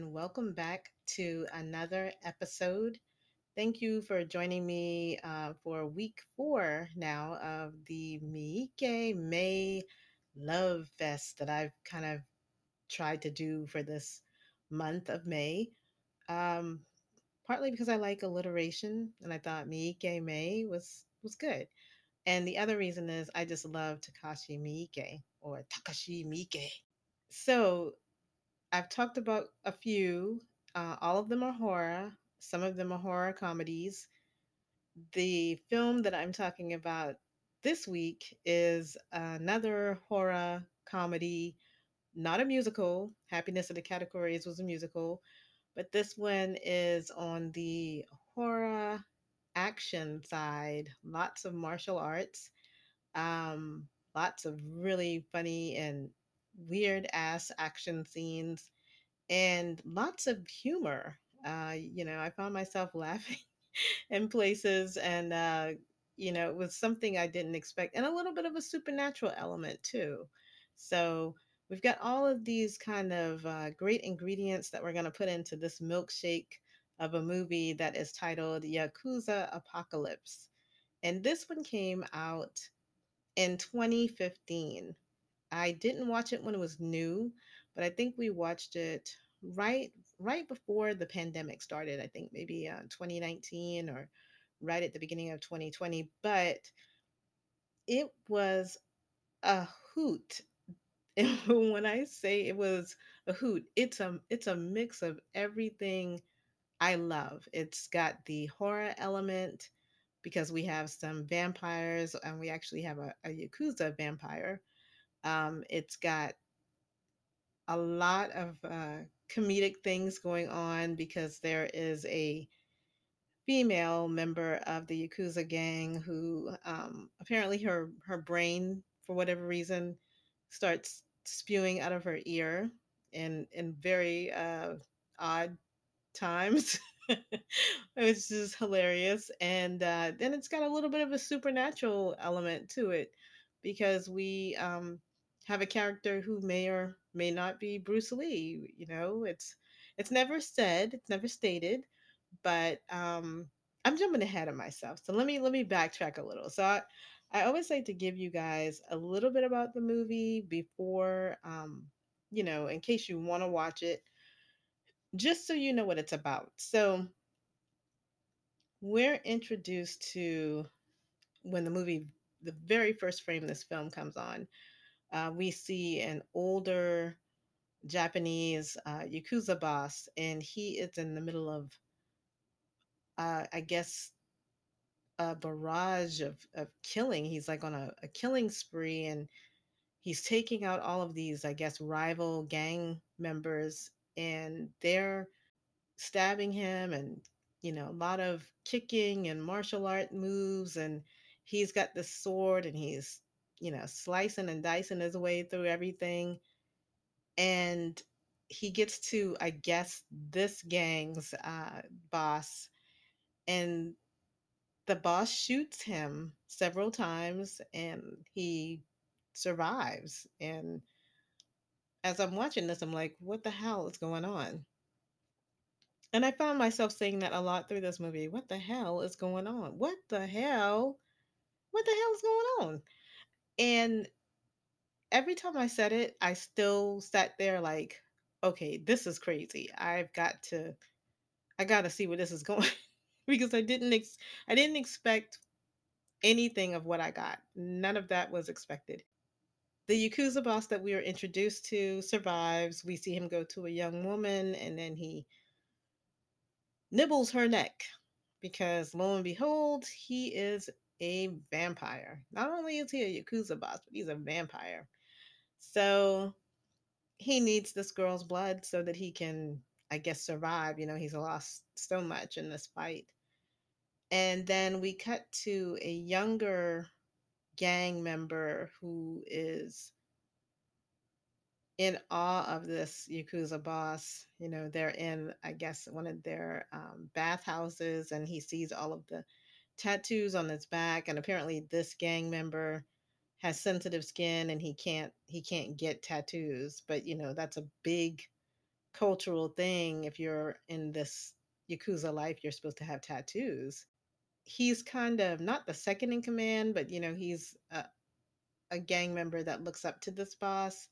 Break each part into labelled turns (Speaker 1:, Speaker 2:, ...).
Speaker 1: and welcome back to another episode. Thank you for joining me uh, for week four now of the Miike May Love Fest that I've kind of tried to do for this month of May. Um, partly because I like alliteration and I thought Miike May was was good. And the other reason is I just love Takashi Miike or Takashi Miike. So I've talked about a few. Uh, all of them are horror. Some of them are horror comedies. The film that I'm talking about this week is another horror comedy, not a musical. Happiness of the Katakuris was a musical, but this one is on the horror action side. Lots of martial arts, um, lots of really funny and weird ass action scenes and lots of humor. Uh, you know, I found myself laughing in places, and uh, you know, it was something I didn't expect, and a little bit of a supernatural element too. So we've got all of these kind of uh, great ingredients that we're going to put into this milkshake of a movie that is titled Yakuza Apocalypse, and this one came out in 2015. I didn't watch it when it was new, but I think we watched it right right before the pandemic started. I think maybe uh, 2019 or right at the beginning of 2020. But it was a hoot. And when I say it was a hoot, it's a it's a mix of everything I love. It's got the horror element because we have some vampires and we actually have a, a Yakuza vampire. Um, it's got a lot of uh, comedic things going on because there is a female member of the Yakuza gang who um, apparently her her brain for whatever reason starts spewing out of her ear in in very uh, odd times. it's just hilarious, and uh, then it's got a little bit of a supernatural element to it because we um, have a character who may or may not be Bruce Lee. You know, it's it's never said, it's never stated, but um, I'm jumping ahead of myself. So let me let me backtrack a little. So I, I always like to give you guys a little bit about the movie before, um, you know, in case you want to watch it, just so you know what it's about. So we're introduced to when the movie, the very first frame this film comes on, uh, we see an older Japanese uh, Yakuza boss, and he is in the middle of, uh, I guess, a barrage of, of killing. He's like on a, a killing spree, and he's taking out all of these, I guess, rival gang members, and they're stabbing him, and you know, a lot of kicking and martial art moves, and he's got the sword, and he's you know, slicing and dicing his way through everything. And he gets to, I guess, this gang's uh, boss, and the boss shoots him several times, and he survives. And as I'm watching this, I'm like, what the hell is going on? And I found myself saying that a lot through this movie. What the hell is going on? What the hell? What the hell is going on? And every time I said it, I still sat there like, okay, this is crazy. I've got to I got to see where this is going because I didn't ex- I didn't expect anything of what I got. None of that was expected. The Yakuza boss that we were introduced to survives. We see him go to a young woman and then he nibbles her neck because lo and behold, he is a vampire. Not only is he a Yakuza boss, but he's a vampire. So he needs this girl's blood so that he can, I guess, survive. You know, he's lost so much in this fight. And then we cut to a younger gang member who is in awe of this Yakuza boss. You know, they're in, I guess, one of their um, bathhouses, and he sees all of the tattoos on his back and apparently this gang member has sensitive skin and he can't he can't get tattoos but you know that's a big cultural thing. If you're in this Yakuza life, you're supposed to have tattoos. He's kind of not the second in command, but you know, he's a, a gang member that looks up to this boss,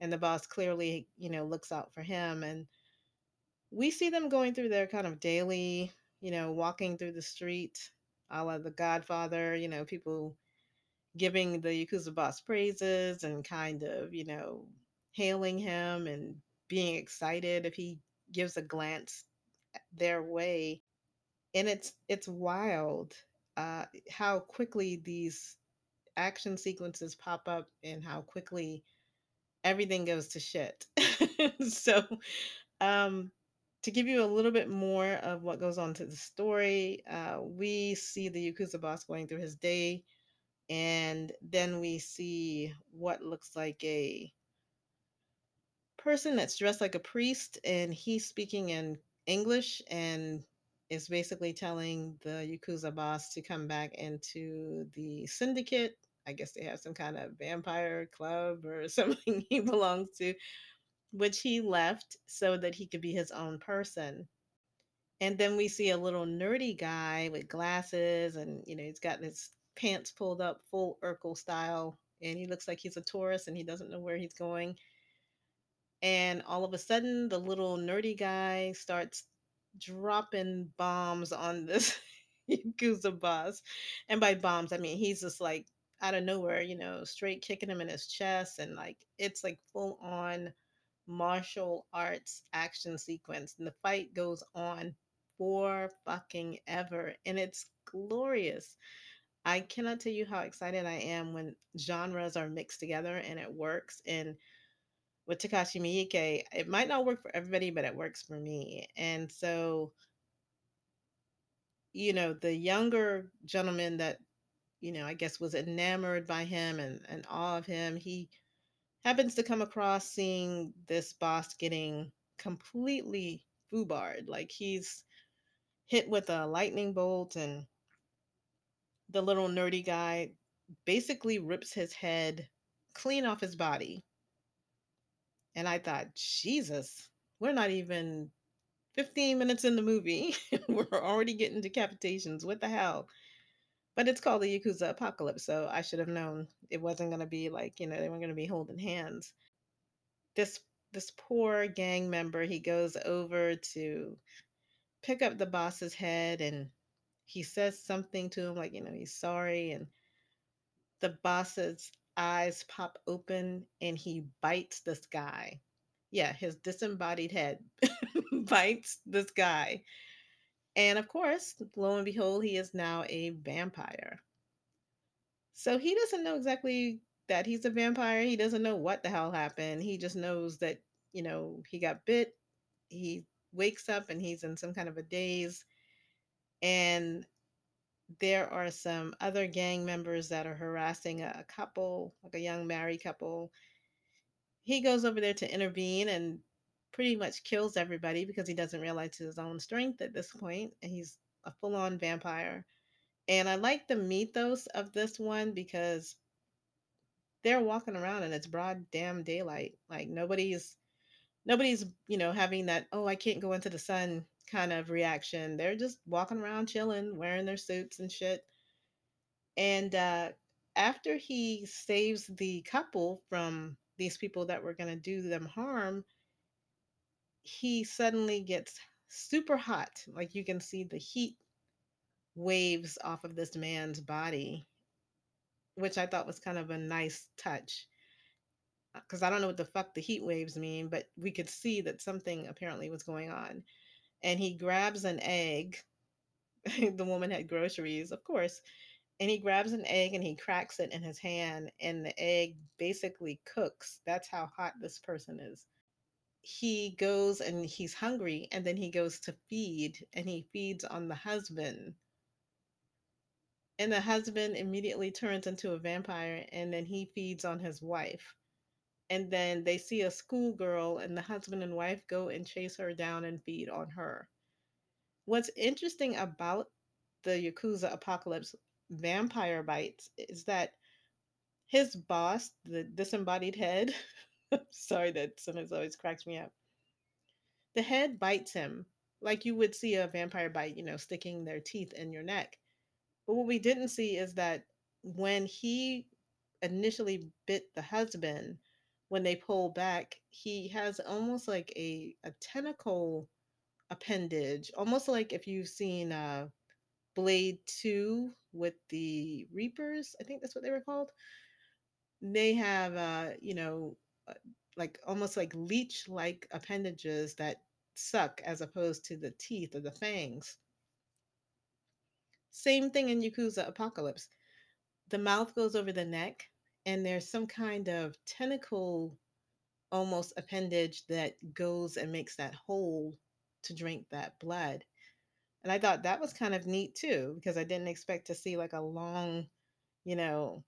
Speaker 1: and the boss clearly, you know, looks out for him. And we see them going through their kind of daily, you know, walking through the street, a la The Godfather, you know, people giving the Yakuza boss praises and kind of, you know, hailing him and being excited if he gives a glance their way. And it's it's wild uh, how quickly these action sequences pop up and how quickly everything goes to shit. so, um, to give you a little bit more of what goes on to the story, uh, we see the Yakuza boss going through his day and then we see what looks like a person that's dressed like a priest and he's speaking in English and is basically telling the Yakuza boss to come back into the syndicate. I guess they have some kind of vampire club or something he belongs to, which he left so that he could be his own person. And then we see a little nerdy guy with glasses and, you know, he's got his pants pulled up, full Urkel style, and he looks like he's a tourist and he doesn't know where he's going. And all of a sudden, the little nerdy guy starts dropping bombs on this Yakuza boss. And by bombs, I mean he's just like out of nowhere, you know, straight kicking him in his chest. And like it's like full on martial arts action sequence. And the fight goes on for fucking ever. And it's glorious. I cannot tell you how excited I am when genres are mixed together and it works. And with Takashi Miike, it might not work for everybody, but it works for me. And so, you know, the younger gentleman that, you know, I guess was enamored by him and, and awe of him, he happens to come across seeing this boss getting completely foobarred. Like he's hit with a lightning bolt and the little nerdy guy basically rips his head clean off his body. And I thought, Jesus, we're not even 15 minutes in the movie. we're already getting decapitations. What the hell? But it's called the Yakuza Apocalypse, so I should have known it wasn't going to be like, you know, they weren't going to be holding hands. This this poor gang member, he goes over to pick up the boss's head and he says something to him like you know he's sorry and the boss's eyes pop open and he bites this guy yeah his disembodied head bites this guy and of course lo and behold he is now a vampire so he doesn't know exactly that he's a vampire he doesn't know what the hell happened he just knows that you know he got bit he wakes up and he's in some kind of a daze and there are some other gang members that are harassing a, couple, like a young married couple. He goes over there to intervene and pretty much kills everybody because he doesn't realize his own strength at this point, and he's a full on vampire. And I like the mythos of this one because they're walking around and it's broad damn daylight. Like nobody's nobody's, you know, having that, oh, I can't go into the sun kind of reaction. They're just walking around chilling, wearing their suits and shit. And uh, after he saves the couple from these people that were going to do them harm, he suddenly gets super hot. Like you can see the heat waves off of this man's body, which I thought was kind of a nice touch. Because uh, I don't know what the fuck the heat waves mean, but we could see that something apparently was going on and he grabs an egg. the woman had groceries, of course. And he grabs an egg and he cracks it in his hand, and the egg basically cooks. That's how hot this person is. He goes and he's hungry, and then he goes to feed, and he feeds on the husband. And the husband immediately turns into a vampire, and then he feeds on his wife and then they see a schoolgirl and the husband and wife go and chase her down and feed on her. What's interesting about the Yakuza Apocalypse vampire bites is that his boss, the disembodied head, sorry that sometimes always cracks me up. The head bites him like you would see a vampire bite, you know, sticking their teeth in your neck. But what we didn't see is that when he initially bit the husband, when they pull back, he has almost like a, a tentacle appendage, almost like if you've seen uh, Blade 2 with the Reapers, I think that's what they were called. They have, uh, you know, Uh, like almost like leech like appendages that suck as opposed to the teeth or the fangs. Same thing in Yakuza Apocalypse. The mouth goes over the neck, and there's some kind of tentacle almost appendage that goes and makes that hole to drink that blood. And I thought that was kind of neat too, because I didn't expect to see like a long, you know,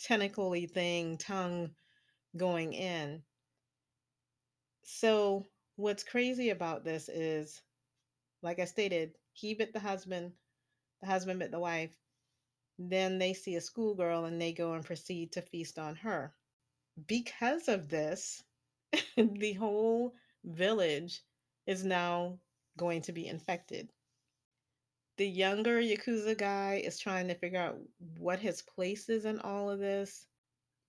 Speaker 1: tentacly thing, tongue going in. So, what's crazy about this is, like I stated, he bit the husband, the husband bit the wife. Then they see a schoolgirl and they go and proceed to feast on her. Because of this, the whole village is now going to be infected. The younger Yakuza guy is trying to figure out what his place is in all of this.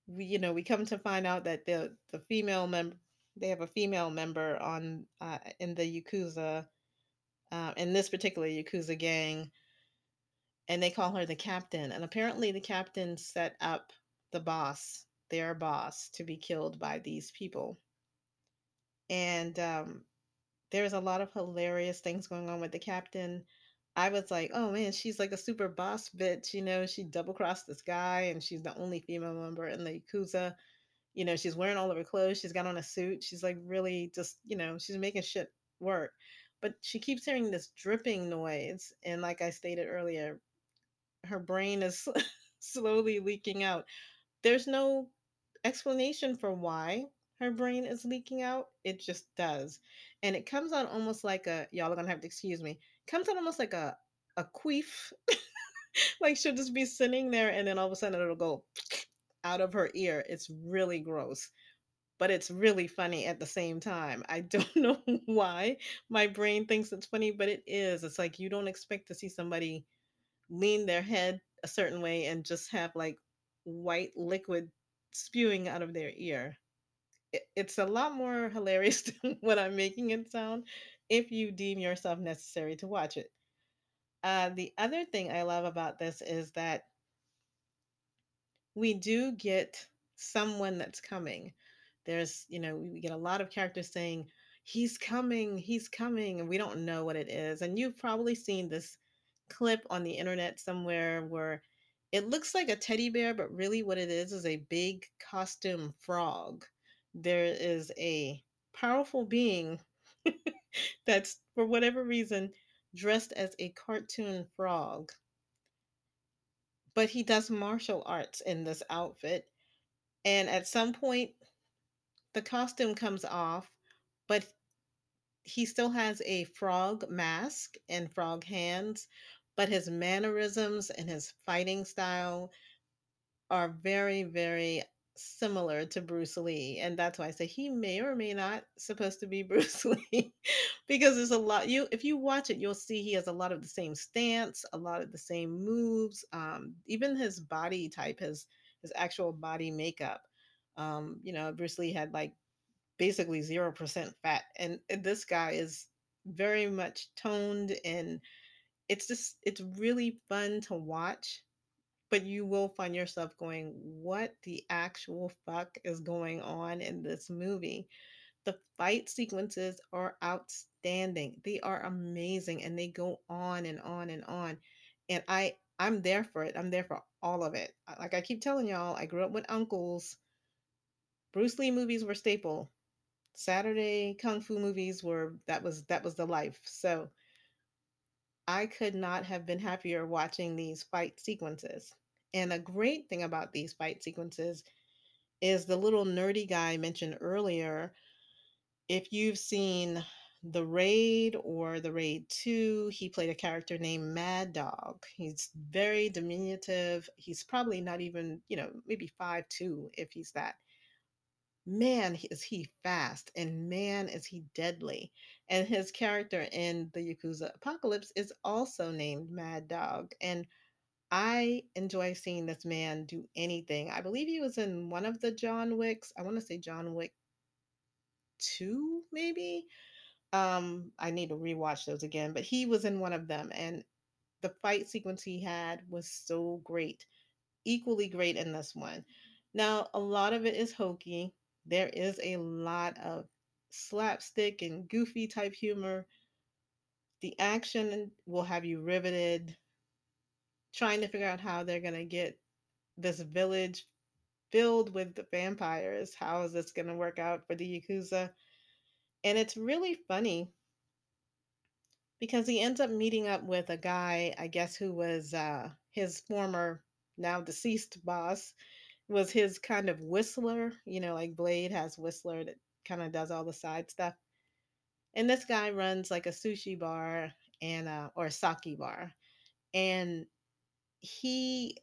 Speaker 1: We, you know, we come to find out that the the female member, they have a female member on uh, in the Yakuza, uh, in this particular Yakuza gang, and they call her the captain. And apparently, the captain set up the boss, their boss, to be killed by these people. And um, there's a lot of hilarious things going on with the captain. I was like, oh man, she's like a super boss bitch. You know, she double crossed this guy, and she's the only female member in the Yakuza. You know, she's wearing all of her clothes. She's got on a suit. She's like really just, you know, she's making shit work. But she keeps hearing this dripping noise. And like I stated earlier, her brain is slowly leaking out. There's no explanation for why her brain is leaking out. It just does. And it comes out almost like a, y'all are gonna have to excuse me, comes out almost like a, a queef. like she'll just be sitting there and then all of a sudden it'll go out of her ear. It's really gross. But it's really funny at the same time. I don't know why my brain thinks it's funny, but it is. It's like you don't expect to see somebody lean their head a certain way and just have like white liquid spewing out of their ear. It's a lot more hilarious than what I'm making it sound if you deem yourself necessary to watch it. Uh, the other thing I love about this is that we do get someone that's coming. There's, you know, we get a lot of characters saying, he's coming, he's coming, and we don't know what it is. And you've probably seen this clip on the internet somewhere where it looks like a teddy bear, but really what it is is a big costume frog. There is a powerful being that's, for whatever reason, dressed as a cartoon frog. But he does martial arts in this outfit. And at some point, the costume comes off, but he still has a frog mask and frog hands, but his mannerisms and his fighting style are very, very similar to Bruce Lee. And that's why I say he may or may not supposed to be Bruce Lee because there's a lot you if you watch it, you'll see he has a lot of the same stance, a lot of the same moves, um, even his body type, his his actual body makeup. Um, you know, Bruce Lee had like basically zero percent fat, and, this guy is very much toned and it's just it's really fun to watch but you will find yourself going what the actual fuck is going on in this movie? The fight sequences are outstanding. They are amazing and they go on and on and on and i i'm there for it. I'm there for all of it. Like i keep telling y'all i grew up with uncles. Bruce lee movies were staple. Saturday kung fu movies were that was that was the life. So I could not have been happier watching these fight sequences. And a great thing about these fight sequences is the little nerdy guy mentioned earlier. If you've seen The Raid or The Raid 2, he played a character named Mad Dog. He's very diminutive. He's probably not even, you know, maybe five two if he's that. man is he fast and man is he deadly. And his character in the Yakuza Apocalypse is also named Mad Dog. And I enjoy seeing this man do anything. I believe he was in one of the John Wicks. I want to say John Wick 2, maybe. Um, I need to rewatch those again, but he was in one of them and the fight sequence he had was so great. Equally great in this one. Now, a lot of it is hokey. There is a lot of slapstick and goofy type humor. The action will have you riveted, trying to figure out how they're going to get this village filled with the vampires. How is this going to work out for the Yakuza? And it's really funny because he ends up meeting up with a guy, I guess, who was uh, his former, now deceased boss, was his kind of whistler. You know, like Blade has Whistler that kind of does all the side stuff. And this guy runs like a sushi bar and uh, or a sake bar, and he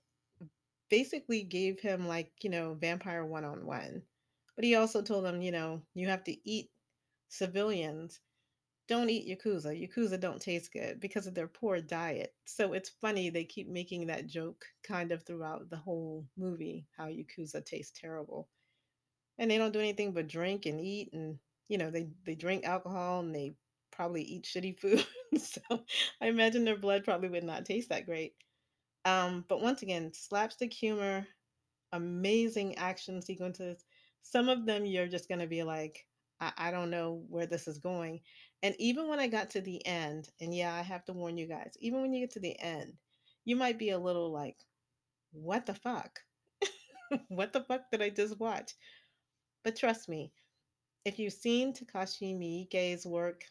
Speaker 1: basically gave him like you know vampire one on one, but he also told him you know you have to eat civilians don't eat yakuza. Yakuza don't taste good because of their poor diet. So it's funny they keep making that joke kind of throughout the whole movie how yakuza tastes terrible. And they don't do anything but drink and eat and you know, they they drink alcohol and they probably eat shitty food. so I imagine their blood probably would not taste that great. Um, but once again, slapstick humor, amazing action sequences. Some of them you're just going to be like, I, I don't know where this is going. And even when I got to the end, and yeah, I have to warn you guys, even when you get to the end, you might be a little like, what the fuck? what the fuck did I just watch? But trust me, if you've seen Takashi Miike's work,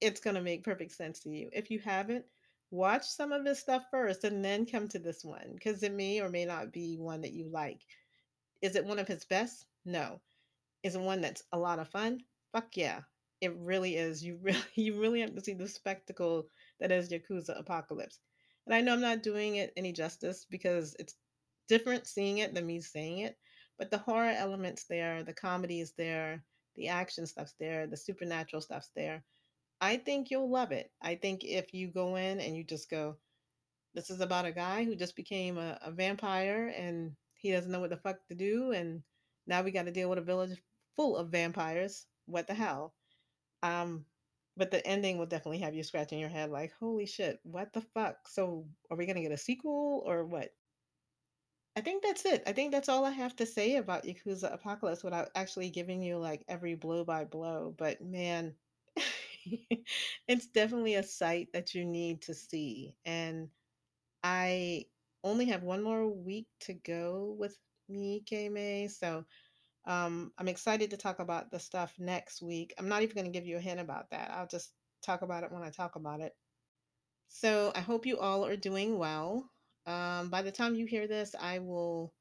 Speaker 1: it's going to make perfect sense to you. If you haven't, watch some of his stuff first and then come to this one because it may or may not be one that you like. Is it one of his best? No. Is it one that's a lot of fun? Fuck yeah. It really is. You really you really have to see the spectacle that is Yakuza Apocalypse. And I know I'm not doing it any justice because it's different seeing it than me saying it, but the horror elements there, the comedy is there, the action stuff's there, the supernatural stuff's there. I think you'll love it. I think if you go in and you just go, this is about a guy who just became a, a vampire and he doesn't know what the fuck to do, and now we got to deal with a village full of vampires. What the hell? Um, but the ending will definitely have you scratching your head like, holy shit, what the fuck? So are we gonna get a sequel or what? I think that's it. I think that's all I have to say about Yakuza Apocalypse without actually giving you like every blow by blow. But man, it's definitely a sight that you need to see. And I only have one more week to go with Miike May. So um, I'm excited to talk about the stuff next week. I'm not even going to give you a hint about that. I'll just talk about it when I talk about it. So I hope you all are doing well. Um, by the time you hear this, I will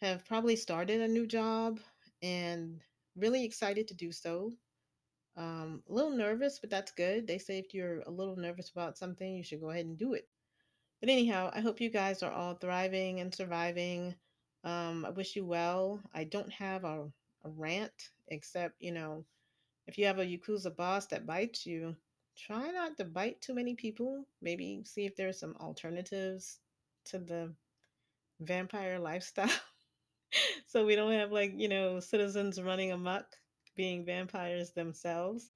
Speaker 1: have probably started a new job and really excited to do so. Um, a little nervous, but that's good. They say if you're a little nervous about something, you should go ahead and do it. But anyhow, I hope you guys are all thriving and surviving. Um, I wish you well. I don't have a, a rant, except, you know, if you have a Yakuza boss that bites you, try not to bite too many people. Maybe see if there's some alternatives to the vampire lifestyle. so we don't have, like, you know, citizens running amok being vampires themselves.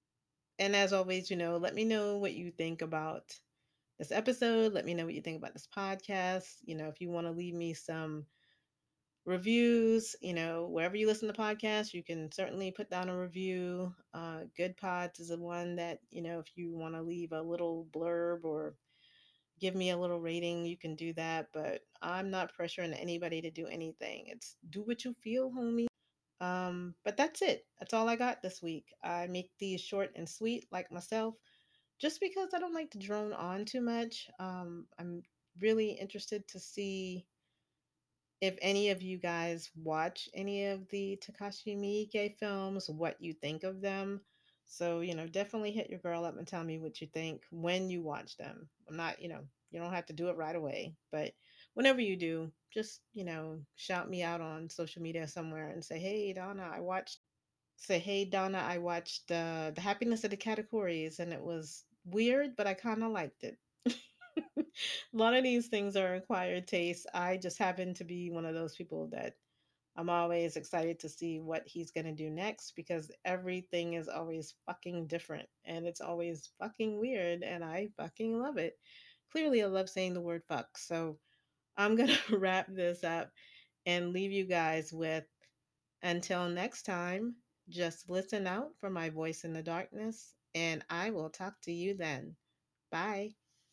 Speaker 1: And as always, you know, let me know what you think about this episode. Let me know what you think about this podcast. You know, if you want to leave me some reviews, you know, wherever you listen to podcasts, you can certainly put down a review. Uh, Goodpods is the one that, you know, if you want to leave a little blurb or give me a little rating, you can do that. But I'm not pressuring anybody to do anything. It's do what you feel, homie. Um, but that's it. That's all I got this week. I make these short and sweet, like myself, just because I don't like to drone on too much. Um, I'm really interested to see if any of you guys watch any of the Takashi Miike films, what you think of them. So, you know, definitely hit your girl up and tell me what you think when you watch them. I'm not, you know, You don't have to do it right away, but whenever you do, just, you know, shout me out on social media somewhere and say, "Hey, Donna, I watched say, "Hey, Donna, I watched uh, The Happiness of the Katakuris and it was weird, but I kind of liked it." a lot of these things are acquired taste. I just happen to be one of those people that I'm always excited to see what he's going to do next because everything is always fucking different and it's always fucking weird and I fucking love it. Clearly, I love saying the word fuck. So I'm going to wrap this up and leave you guys with until next time, just listen out for my voice in the darkness and I will talk to you then. Bye.